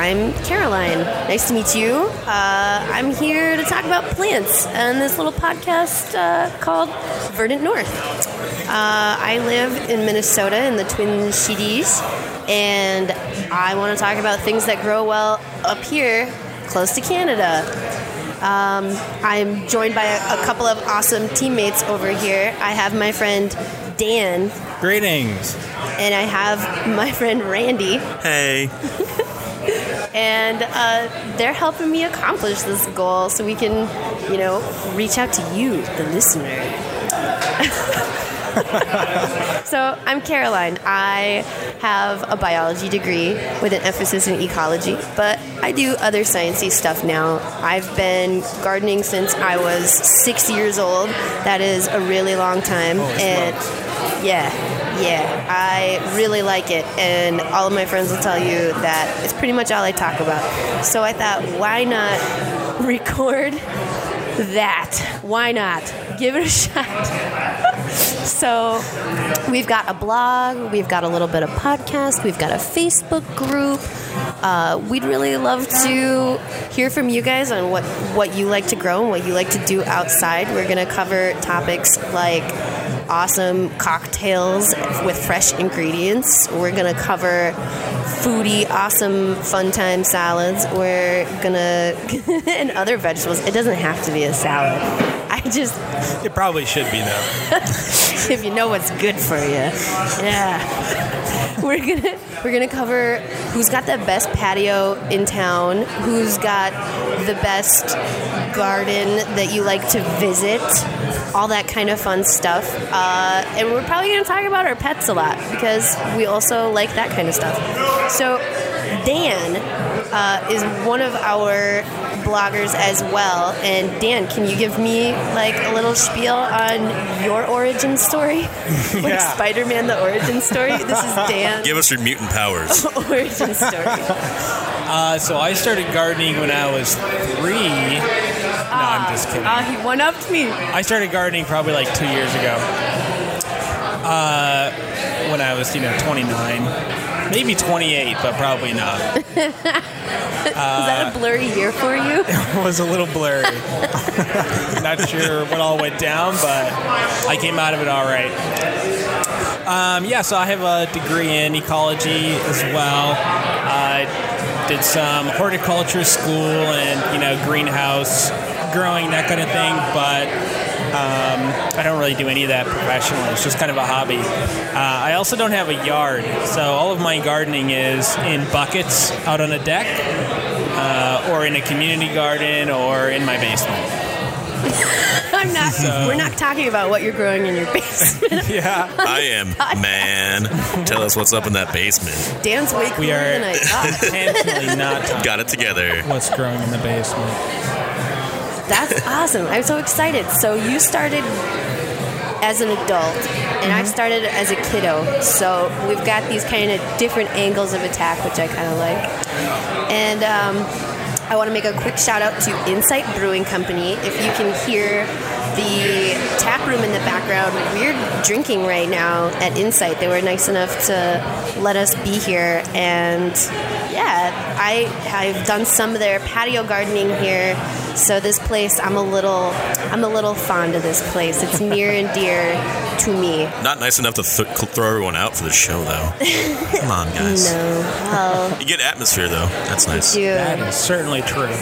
I'm Caroline. Nice to meet you. Uh, I'm here to talk about plants and this little podcast uh, called Verdant North. Uh, I live in Minnesota in the Twin Cities, and I want to talk about things that grow well up here, close to Canada. Um, I'm joined by a, a couple of awesome teammates over here. I have my friend Dan, Greetings. and I have my friend Randy. Hey. and uh, they're helping me accomplish this goal so we can, you know, reach out to you, the listener. so I'm Caroline. I have a biology degree with an emphasis in ecology, but I do other sciencey stuff now. I've been gardening since I was six years old. That is a really long time, and yeah, yeah, I really like it, and all of my friends will tell you that it's pretty much all I talk about. So I thought, why not record that? Why not? Give it a shot. So we've got a blog, we've got a little bit of podcast, we've got a Facebook group. Uh, we'd really love to hear from you guys on what, what you like to grow and what you like to do outside. We're going to cover topics like awesome cocktails with fresh ingredients. We're going to cover foodie, awesome fun time salads. We're going to, and other vegetables. It doesn't have to be a salad. I just, It probably should be though. if you know what's good for you. Yeah. We're gonna we're gonna cover who's got the best patio in town, who's got the best garden that you like to visit, all that kind of fun stuff. Uh, and we're probably gonna talk about our pets a lot because we also like that kind of stuff. So Dan uh, is one of our bloggers as well. And Dan, can you give me like a little spiel on your origin story? like Yeah. Spider-Man: The Origin Story. This is Dan. Give us your mutant powers. origin story. Uh, so I started gardening when I was three. No, I'm just kidding. Ah, he one upped me. I started gardening probably like two years ago. Uh, when I was, you know, 29. Maybe 28, but probably not. Is that a blurry year for you? It was a little blurry. not sure what all went down, but I came out of it all right. Um, yeah, so I have a degree in ecology as well. I did some horticulture school and you know greenhouse growing that kind of thing, but um, I don't really do any of that professionally. It's just kind of a hobby. Uh, I also don't have a yard, so all of my gardening is in buckets out on a deck, uh, or in a community garden, or in my basement. I'm not. We're not talking about what you're growing in your basement. Yeah. I am man. Tell us what's up in that basement. Dan's way cooler We are than I thought. intentionally not Got it together. what's growing in the basement. That's awesome. I'm so excited. So you started as an adult, and I've started as a kiddo. So we've got these kind of different angles of attack, which I kind of like. And um, I want to make a quick shout out to Insight Brewing Company. If you can hear the tap room in the background, we're drinking right now at Insight. They were nice enough to let us be here, and yeah, I I've done some of their patio gardening here. So this place, I'm a little I'm a little fond of this place. It's near and dear to me. Not nice enough to th- throw everyone out for the show, though. Come on, guys. No, well, You get atmosphere, though. That's nice. dude. That is certainly true.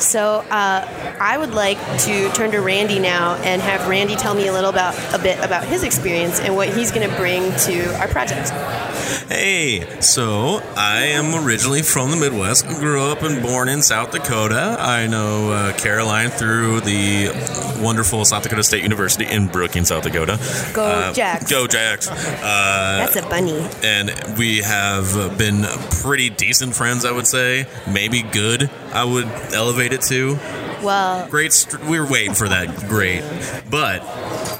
So uh, I would like to turn to Randy now and have Randy tell me a little about a bit about his experience and what he's going to bring to our project. Hey, so I am originally from the Midwest. Grew up and born in South Dakota. I know uh, Caroline through the wonderful South Dakota State University in Brookings, South Dakota. Go Uh, Jacks. Go Jacks. Uh, That's a bunny. and we have been pretty decent friends, I would say. Maybe good, I would elevate it to. Well, Great, st- we were waiting for that. Great, but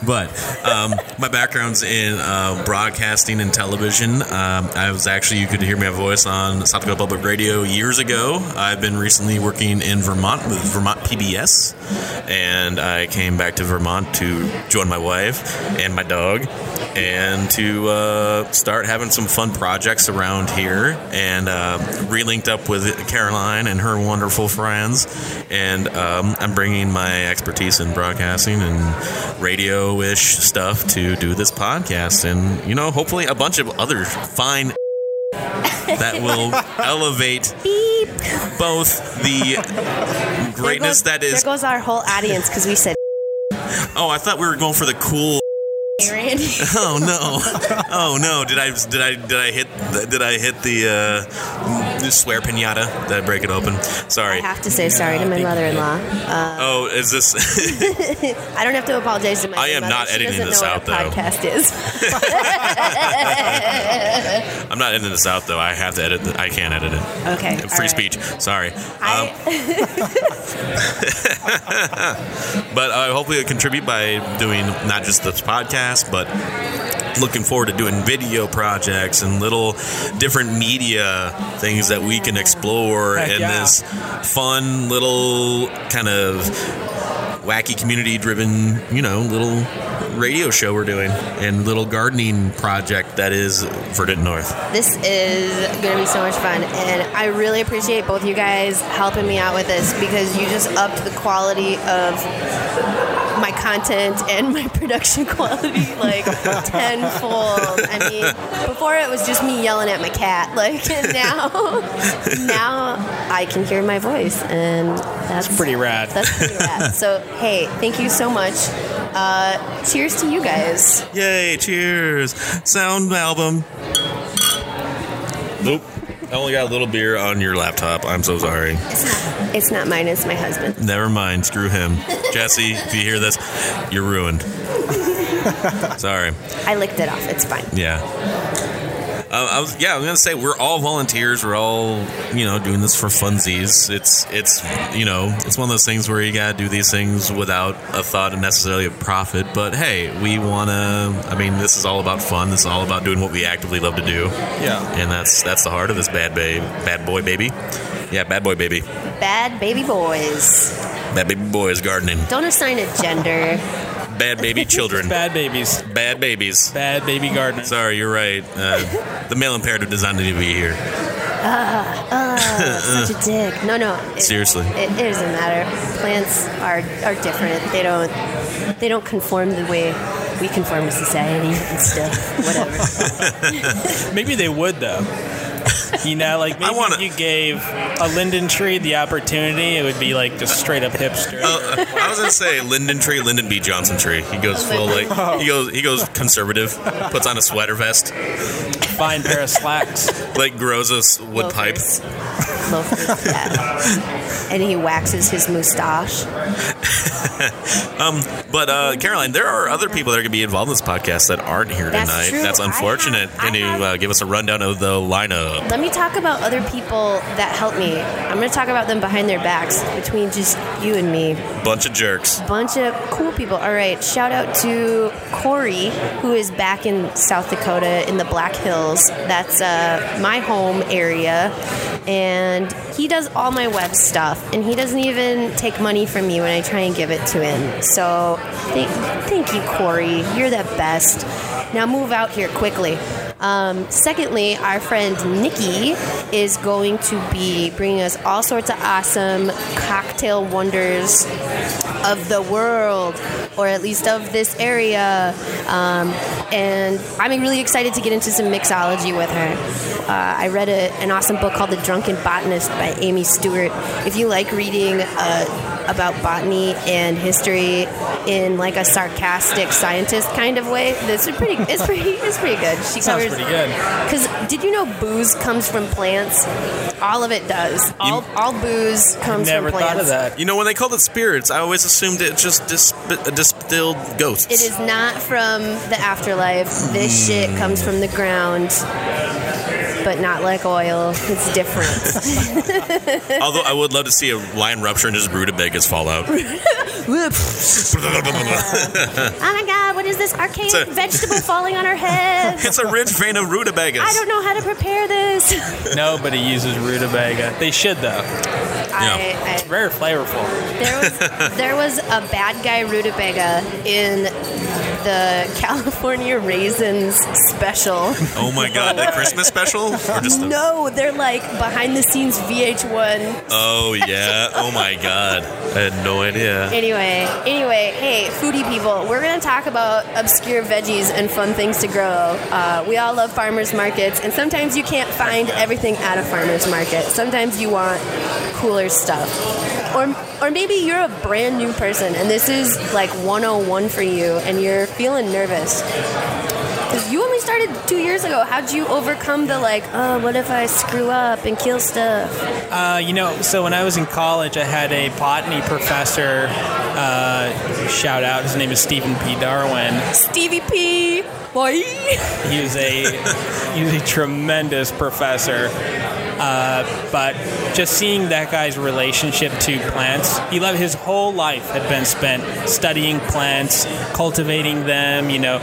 But um, my background's in uh, broadcasting and television. Um, I was actually, you could hear my voice on South Dakota Public Radio years ago. I've been recently working in Vermont with Vermont PBS, and I came back to Vermont to join my wife and my dog and to uh, start having some fun projects around here and uh, relinked up with Caroline and her wonderful friends. And um, I'm bringing my expertise in broadcasting and radio ish stuff to do this podcast. And, you know, hopefully a bunch of other fine that will elevate Beep. both the greatness there that goes, is. There goes our whole audience because we said Oh, I thought we were going for the cool. Randy. Oh no! Oh no! Did I did I did I hit did I hit the uh, the swear pinata? Did I break it open? Sorry. I have to say sorry to my I think you mother-in-law. Uh, Oh, is this? I don't have to apologize to my. I am mother. not She editing doesn't this know out, what though. Podcast is. I'm not editing this out though. I have to edit. The, I can't edit it. Okay. Free all right. speech. Sorry. I, Um, but uh, hopefully, it'll contribute by doing not just this podcast, but looking forward to doing video projects and little different media things that we can explore Heck in yeah. this fun little kind of wacky community driven you know little radio show we're doing and little gardening project that is verdant north this is going to be so much fun, and I really appreciate both you guys helping me out with this because you just upped the quality of my content and my production quality like tenfold. I mean, before it was just me yelling at my cat, like now, now I can hear my voice, and that's pretty rad. That's pretty rad. So hey, thank you so much. Uh, cheers to you guys. yay cheers sound album nope I only got a little beer on your laptop. I'm so sorry. It's not, it's not mine. It's my husband. Never mind. Screw him. Jesse, if you hear this, you're ruined. sorry. I licked it off. It's fine. Yeah. Uh, I was, yeah, I was gonna say we're all volunteers. We're all, you know, doing this for funsies. It's, it's, you know, it's one of those things where you gotta do these things without a thought of necessarily a profit. But hey, we wanna. I mean, this is all about fun. This is all about doing what we actively love to do. Yeah. And that's that's the heart of this bad babe, bad boy baby. Yeah, bad boy baby, Bad baby boys. bad baby boys gardening, Don't assign a gender. Bad baby children, Bad babies. bad babies. Bad baby gardeners. Sorry, you're right. Uh, the male imperative does not need to be here. Such a dick. No, no. It, Seriously. it, it doesn't matter. Plants are are different. They don't they don't conform the way we conform to society and stuff. Whatever. Maybe they would though. You know, like maybe wanna- if you gave a linden tree the opportunity, it would be like just straight up hipster. Uh, I was gonna say Linden tree, Lyndon B. Johnson tree. He goes full like he goes he goes conservative. Puts on a sweater vest, Fine pair of slacks. like grows a s- wood pipe. Loafers. Loafers, yeah. And he waxes his mustache. But uh, Caroline, there are other people that are gonna be involved in this podcast that aren't here That's tonight. true. That's I unfortunate. have- I Can you have- uh, give us a rundown of the lineup? Let me talk about other people that helped me. I'm going to talk about them behind their backs between just you and me. Bunch of jerks. bunch of cool people. All right, shout out to Corey, who is back in South Dakota in the Black Hills. That's uh, my home area, and he does all my web stuff, and he doesn't even take money from me when I try and give it to him. So thank, thank you, Corey. You're the best. Now move out here quickly. Um, secondly, our friend Nikki is going to be bringing us all sorts of awesome cocktail wonders of the world, or at least of this area. Um, and I'm really excited to get into some mixology with her. Uh, I read a, an awesome book called The Drunken Botanist by Amy Stewart. If you like reading uh, about botany and history in like a sarcastic scientist kind of way, this is pretty. It's pretty. It's pretty good. She Sounds covers pretty good. because did you know booze comes from plants? All of it does. All, all booze comes Never from plants. thought of that. You know, when they called it spirits, I always assumed it just dis- distilled ghosts. It is not from the afterlife. This shit comes from the ground. But not like oil. It's different. Although I would love to see a line rupture and just rutabagas fall out. oh my god, what is this arcane a- vegetable falling on our heads? it's a rich vein of rutabagas. I don't know how to prepare this. Nobody uses rutabaga. They should though. I, I, Very flavorful. there was there was a bad guy rutabaga in the California raisins special. Oh my god, the Christmas special? Or just the, No, they're like behind the scenes VH1. Oh yeah. Oh my god. I had no idea. Anyway, anyway, hey, foodie people, we're gonna talk about obscure veggies and fun things to grow. Uh, we all love farmers markets, and sometimes you can't find everything at a farmers market. Sometimes you want cooler stuff, or or maybe you're a brand new person and this is like 101 for you, and you're feeling nervous? Because you only started two years ago. How'd you overcome the like, oh, what if I screw up and kill stuff? Uh, you know, so when I was in college, I had a botany professor. Uh, shout out, his name is Stephen P. Darwin. Stevie P. Boy. He was a he was a tremendous professor. Uh, but just seeing that guy's relationship to plants, he loved his whole life had been spent studying plants, cultivating them. You know,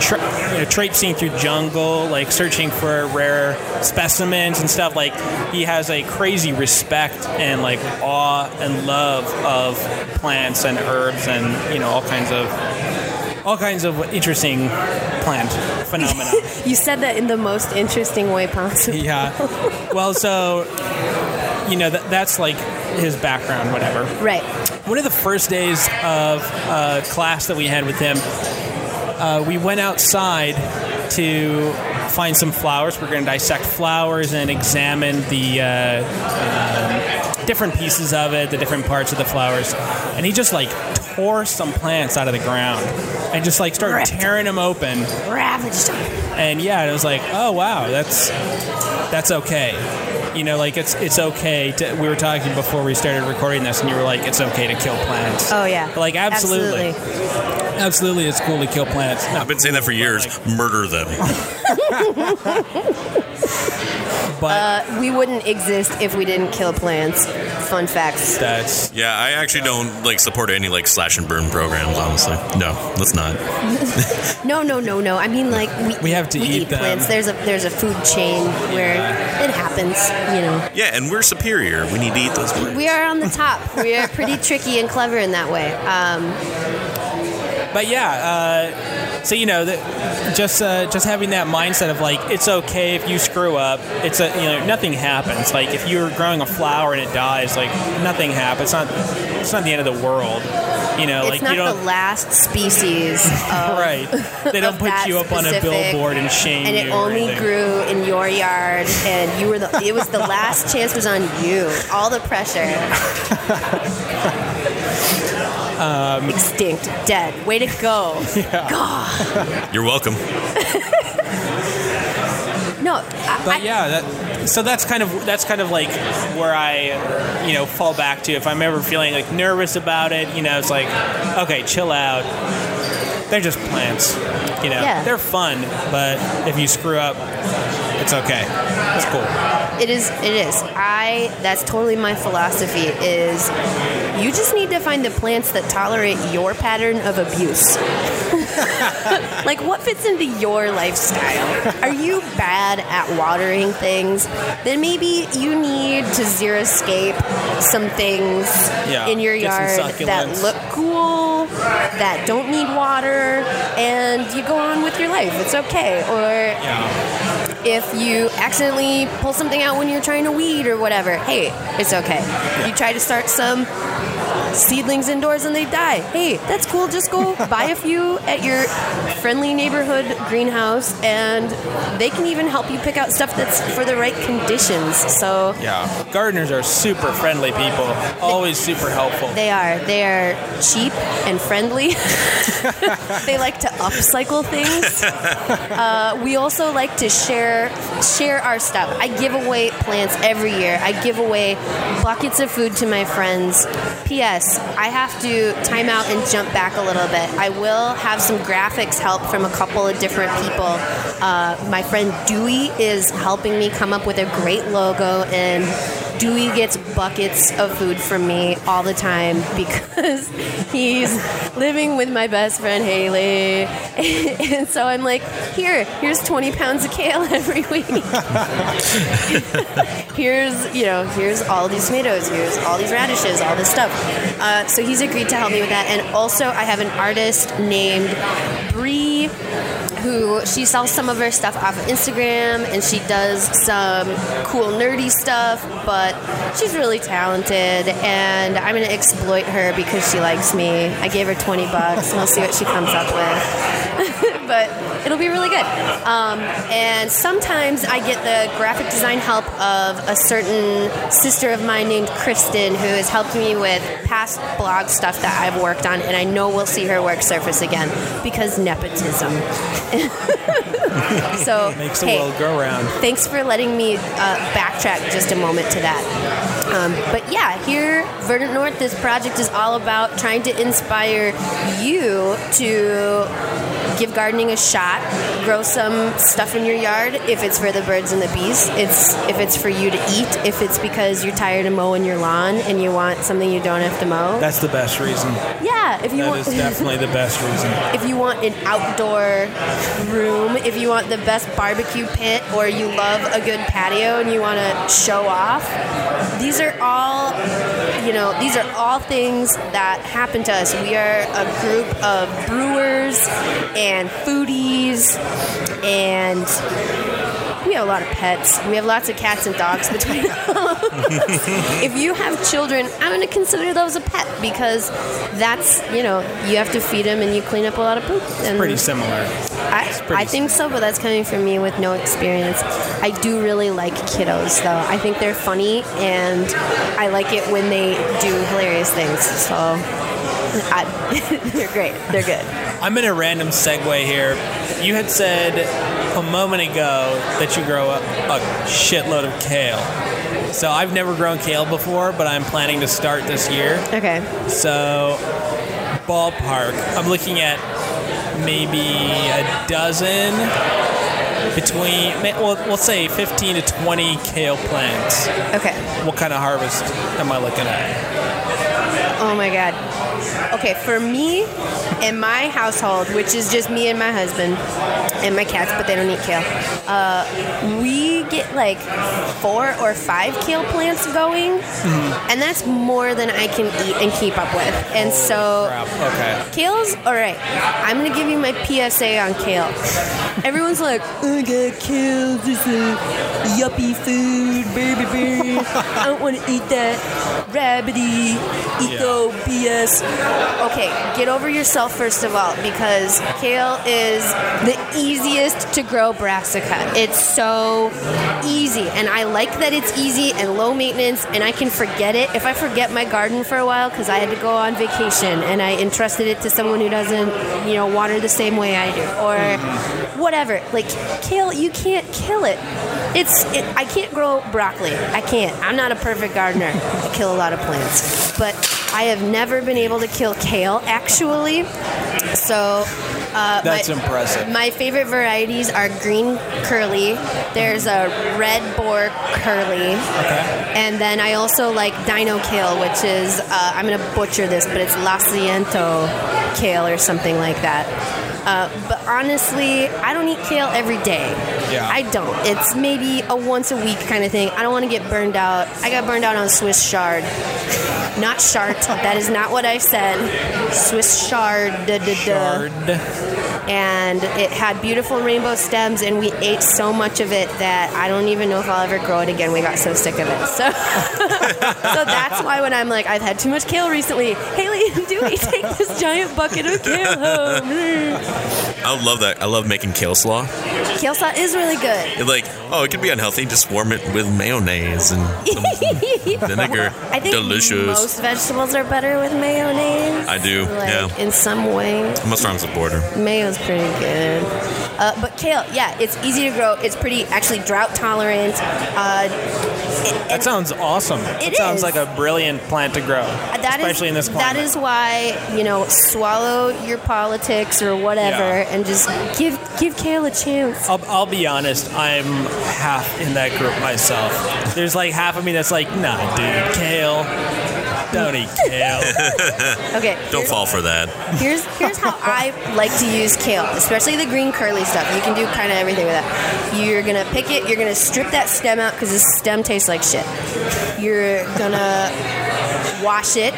tra- you know, traipsing through jungle, like searching for rare specimens and stuff. Like he has a crazy respect and like awe and love of plants and herbs and you know all kinds of all kinds of interesting plant phenomena. You said that in the most interesting way possible. yeah. Well, so you know that that's like his background, whatever. Right. One of the first days of uh, class that we had with him, uh, we went outside to find some flowers. We're going to dissect flowers and examine the uh, um, different pieces of it, the different parts of the flowers. And he just like tore some plants out of the ground and just like started Ripped. tearing them open. Ravaged. And yeah, it was like, oh wow, that's that's okay. You know, like it's it's okay to. We were talking before we started recording this, and you were like, it's okay to kill plants. Oh yeah. Like absolutely, Absolutely. absolutely, it's cool to kill plants. No, I've been saying that for years. Murder them. but We wouldn't exist if we didn't kill plants. Fun facts. that's Yeah, I actually don't like support any like slash and burn programs. Honestly, no, let's not. No, no, no, no. I mean, like we, We have to we eat them. plants. There's a there's a food chain where it happens. You know, Yeah, and we're superior. We need to eat those plants. we are on the top. we are pretty tricky and clever in that way. Um, but yeah. Uh, so you know, that just uh, just having that mindset of like, it's okay if you screw up. It's a you know nothing happens. Like if you're growing a flower and it dies, like nothing happens. It's not it's not the end of the world. You know, it's like not you don't the last species. Of, right. They don't of put you up on a billboard and shame and you. it only anything. grew in your yard and you were the it was the last chance was on you all the pressure Um, extinct dead way to go You're welcome. no I, But yeah, that, so that's kind of that's kind of like where I, you know, fall back to if I'm ever feeling like nervous about it. You know, it's like, okay, chill out. They're just plants. You know, Yeah. they're fun, but if you screw up, it's okay. It's cool. it is it is i that's totally my philosophy is you just need to find the plants that tolerate your pattern of abuse. Like what fits into your lifestyle? Are you bad at watering things? Then maybe you need to xeriscape some things Yeah, in your yard that look cool that don't need water and you go on with your life. It's okay. Or Yeah. If you accidentally pull something out when you're trying to weed or whatever, hey, it's okay. You try to start some seedlings indoors and they die. Hey, that's cool. Just go buy a few at your friendly neighborhood greenhouse and they can even help you pick out stuff that's for the right conditions. So Yeah. Gardeners are super friendly people. Always super helpful. they are. They are cheap and friendly. they like to upcycle things. Uh, we also like to share share our stuff. I give away plants every year. I give away buckets of food to my friends. P.S. I have to time out and jump back a little bit. I will have some graphics help from a couple of different people. Uh, my friend Dewey is helping me come up with a great logo and Dewey gets buckets of food from me all the time because he's living with my best friend Haley. and so I'm like, here, here's 20 pounds of kale every week. here's, you know, here's all these tomatoes, here's all these radishes, all this stuff. Uh, so he's agreed to help me with that. And also, I have an artist named Bree who she sells some of her stuff off of Instagram and she does some cool nerdy stuff, but she's really talented and I'm gonna exploit her because she likes me. I gave her 20 bucks and we'll see what she comes up with. but it'll be really good. Um, and sometimes I get the graphic design help of a certain sister of mine named Kristen who has helped me with past blog stuff that I've worked on, and I know we'll see her work surface again because nepotism. so Makes the hey, world go round. thanks for letting me uh, backtrack just a moment to that. Um, but yeah, here, Verdant North, this project is all about trying to inspire you to give gardening a shot, grow some stuff in your yard if it's for the birds and the bees. It's if it's for you to eat, if it's because you're tired of mowing your lawn and you want something you don't have to mow. That's the best reason. yeah, if you That want That is definitely the best reason. if you want an outdoor room, if you want the best barbecue pit, or you love a good patio and you want to show off, these are all, you know, these are all things that happen to us. We are a group of brewers and foodies, and we have a lot of pets. We have lots of cats and dogs between us. If you have children, I'm going to consider those a pet because that's, you know, you have to feed them and you clean up a lot of poop. And Pretty similar. I, pretty I think so, but that's coming from me with no experience. I do really like kiddos, though. I think they're funny, and I like it when they do hilarious things. So I, they're great. They're good. I'm in a random segue here. You had said a moment ago that you grow a, a shitload of kale. So I've never grown kale before, but I'm planning to start this year. Okay. So ballpark, I'm looking at maybe a dozen between, well, we'll say 15 to 20 kale plants. Okay. What kind of harvest am I looking at? Oh my god. Okay, for me and my household, which is just me and my husband and my cats, but they don't eat kale. Uh, we get like four or five kale plants going, and that's more than I can eat and keep up with. And so Crap. Okay. Kale's all right. I'm gonna give you my PSA on kale. Everyone's like, "Oh my god, kale, this is yuppie food, baby, baby. I don't want to eat that rabbity eco BS." Okay, get over yourself first of all, because kale is the easiest to grow brassica. It's so easy, and I like that it's easy and low maintenance, and I can forget it if I forget my garden for a while because I had to go on vacation and I entrusted it to someone who doesn't, you know, water the same way I do, or whatever. Like kale, you can't kill it. It's it, I can't grow broccoli. I can't. I'm not a perfect gardener. I kill a lot of plants, but I have never been able to kill kale actually. So. Uh, That's my, impressive. my favorite varieties are green curly. There's a red boar curly. Okay. And then I also like dino kale, which is, uh, I'm going to butcher this, but it's La Ciento kale or something like that. Uh, but honestly, I don't eat kale every day. Yeah. I don't. It's maybe a once a week kind of thing. I don't want to get burned out. I got burned out on Swiss chard. Not chart. that is not what I said. Swiss chard. Da, da, da Shard. and it had beautiful rainbow stems and we ate so much of it that I don't even know if I'll ever grow it again. We got so sick of it. So so that's why when I'm like I've had too much kale recently, Haley, do we take this giant bucket of kale home? I love that. I love making kale slaw. Kale slaw is really good. Like, oh, it could be unhealthy. Just warm it with mayonnaise and some vinegar. I think Delicious. most vegetables are better with mayonnaise. I do, Like, yeah. In some way, I'm a strong supporter. mayo's pretty good. Uh, but kale, yeah, it's easy to grow. It's pretty actually drought tolerant. Uh, That sounds awesome. It It sounds is. like a brilliant plant to grow, that is- especially in this climate. That is why you know swallow your politics or whatever, Yeah. and just give give kale a chance. I'll, I'll be honest, I'm half in that group myself. There's like half of me that's like, nah, dude, kale. Don't eat kale. Okay, Don't fall for that. Here's here's how I like to use kale, especially the green curly stuff. You can do kind of everything with that. You're gonna pick it. You're gonna strip that stem out because the stem tastes like shit. You're gonna wash it.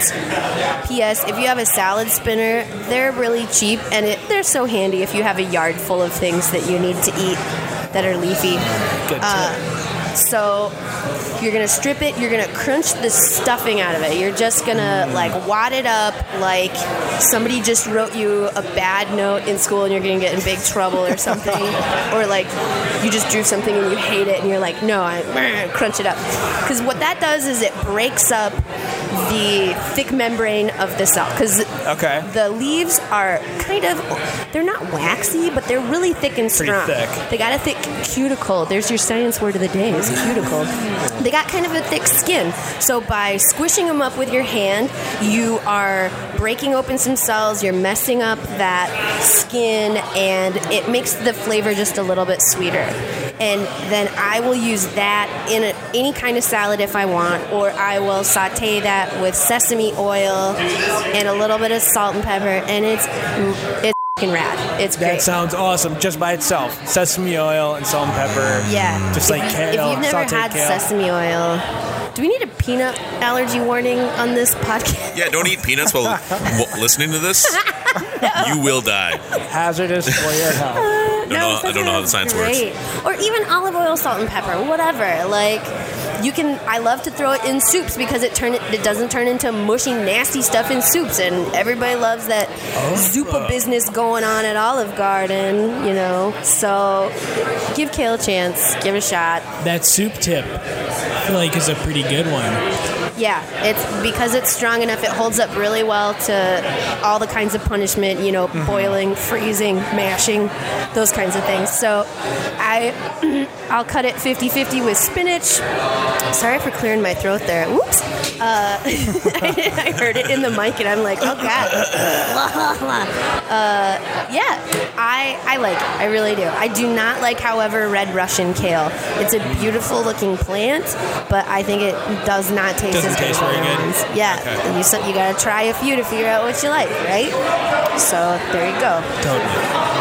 P.S. If you have a salad spinner, they're really cheap and it, they're so handy if you have a yard full of things that you need to eat that are leafy. Good tip. Uh, So you're gonna strip it. You're gonna crunch the stuffing out of it. You're just gonna like wad it up like somebody just wrote you a bad note in school and you're gonna get in big trouble or something. or like you just drew something and you hate it and you're like, no, I crunch it up. Because what that does is it breaks up the thick membrane of the cell. Because Okay. the leaves are kind of they're not waxy but they're really thick and Pretty strong thick. they got a thick cuticle there's your science word of the day is cuticle they got kind of a thick skin so by squishing them up with your hand you are breaking open some cells you're messing up that skin and it makes the flavor just a little bit sweeter and then I will use that in a, any kind of salad if I want, or I will saute that with sesame oil and a little bit of salt and pepper, and it's it's fing rad. It's That sounds awesome just by itself. Sesame oil and salt and pepper. yeah, Just like if, kale, If you've never had kale. sesame oil, do we need a peanut allergy warning on this podcast? Yeah, don't eat peanuts while w- listening to this. You will die. Hazardous for your health. I don't, know, I don't know how the oil's science works. Or even olive oil, salt and pepper, whatever. Like you can. I love to throw it in soups because it turn it, it doesn't turn into mushy, nasty stuff in soups, and everybody loves that oh. Zuppa business going on at Olive Garden. You know, so give kale a chance, give it a shot. That soup tip, I feel like, is a pretty good one. Yeah, it's because it's strong enough. It holds up really well to all the kinds of punishment, you know, mm-hmm. boiling, freezing, mashing, those kinds of things. So I I'll cut it 50-50 with spinach. Sorry for clearing my throat there. Whoops. Uh, I heard it in the mic and I'm like, oh god. uh, yeah, I I like it. I really do. I do not like, however, red Russian kale. It's a beautiful looking plant, but I think it does not taste Doesn't as good taste as very good. Yeah, you so, you gotta try a few to figure out what you like, right? So there you go. Totally.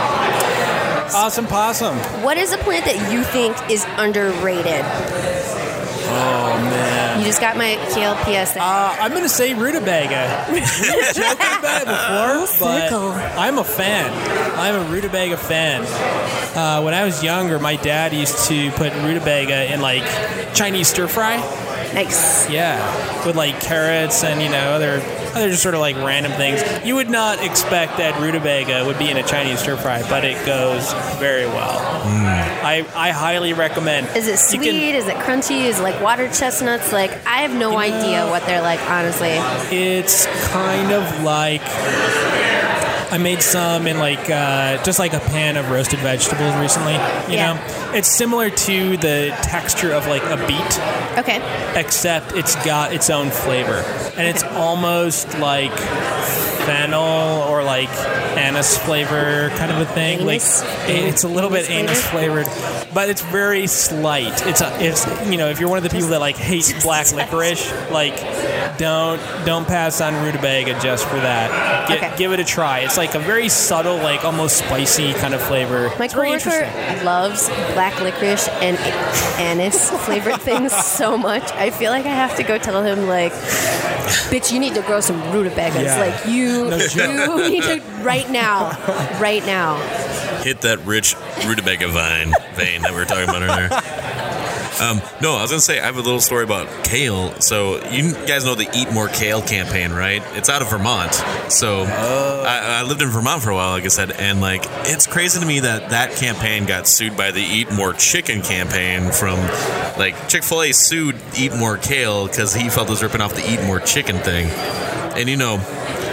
Awesome possum. What is a plant that you think is underrated? Oh man. You just got my kale PSA. Uh, I'm gonna say rutabaga. we were joking about it before, but. I'm a fan. I'm a rutabaga fan. Uh, when I was younger, my dad used to put rutabaga in like Chinese stir fry. nice. Yeah, with like carrots and you know other other just sort of like random things. You would not expect that rutabaga would be in a Chinese stir fry, but it goes very well. I I highly recommend. Is it sweet? can- is it crunchy? Is it like water chestnuts? Like I have no idea what they're like, honestly. It's kind of like I made some in like uh, just like a pan of roasted vegetables recently. You Yeah. know, it's similar to the texture of like a beet, Okay. except it's got its own flavor, and it's almost like fennel or like anise flavor kind of a thing. Anise? Like it's a little bit Anise flavored, but it's very slight. It's a, it's you know if you're one of the people that like hate black licorice, like don't don't pass on rutabaga just for that. Get, Okay. Give it a try. It's like a very subtle, like almost spicy kind of flavor. My it's coworker loves black licorice and anise flavored things so much. I feel like I have to go tell him like, "Bitch, you need to grow some rutabagas. Yeah. Like you, No you need to right now, right now." Hit that rich rutabaga vine vein that we were talking about earlier. Um, no, I was gonna say I have a little story about kale. So you guys know the Eat More Kale campaign, right? It's out of Vermont. So I, I lived in Vermont for a while, like I said, and like it's crazy to me that that campaign got sued by the Eat More Chicken campaign from like Chick Fil A sued Eat More Kale because he felt it was ripping off the Eat More Chicken thing. And you know,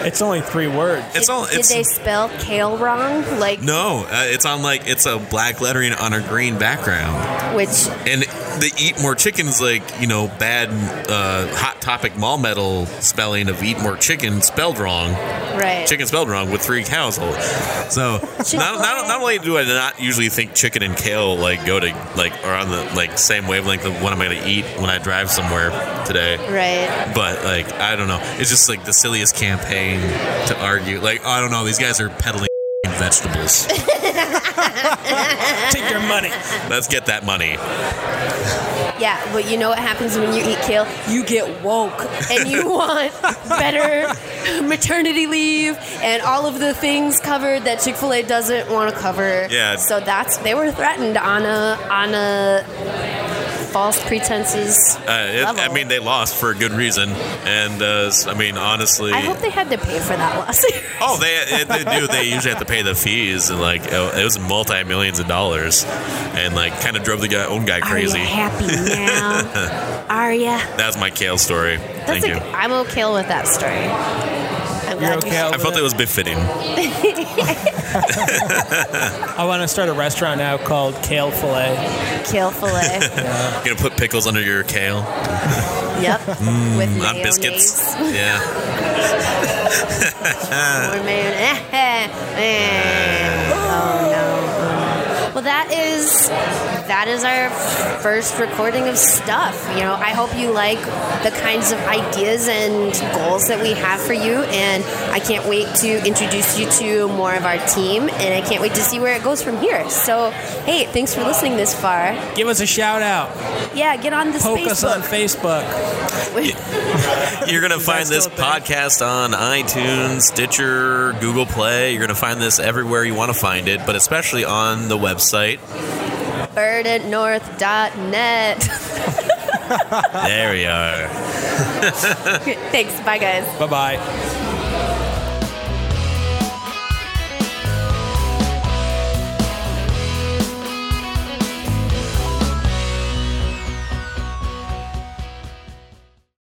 It's only three words. it's all Did they spell kale wrong? Like, no, uh, it's on like it's a black lettering on a green background. which And the eat more chicken is like, you know, bad uh, hot topic mall metal spelling of eat more chicken spelled wrong. right? Chicken spelled wrong with three cows. So not, not, not only do I not usually think chicken and kale like go to like are on the like same wavelength of what am going to eat when I drive somewhere today. Right. But like I don't know, it's just like the silliest campaign to argue. Like I don't know, these guys are peddling vegetables. Take your money. Let's get that money. Yeah, but you know what happens when you eat kale? You get woke and you want better maternity leave and all of the things covered that Chick Fil A doesn't want to cover. Yeah. So that's they were threatened on a on a false pretenses. Uh, it, I mean, they lost for a good reason, and uh, I mean, honestly, I hope they had to pay for that loss. oh, they they do. They usually have to pay the fees, and like it was multi millions of dollars, and like kind of drove the guy, own guy crazy. Are you happy now? Are ya? That's my kale story. That's Thank a, you. I'm okay with that story. I'm glad okay you I felt it was befitting. I want to start a restaurant now called Kale Filet. kale fillet. You're gonna put pickles under your kale yep. Mm, With on biscuits. Yeah. Or mayonnaise. Eh. oh no. Mm. Well, that is that is our first recording of stuff. You know, I hope you like the kinds of ideas and goals that we have for you, and I can't wait to introduce you to more of our team, and I can't wait to see where it goes from here. So, hey, thanks for listening this far. Give us a shout out. Yeah, get on this Poke Facebook. us on Facebook. You're gonna find this a thing? podcast on iTunes, Stitcher, Google Play. You're gonna find this everywhere you want to find it, but especially on the website. verdantnorth.net. There we are. Thanks. Bye, guys. Bye bye.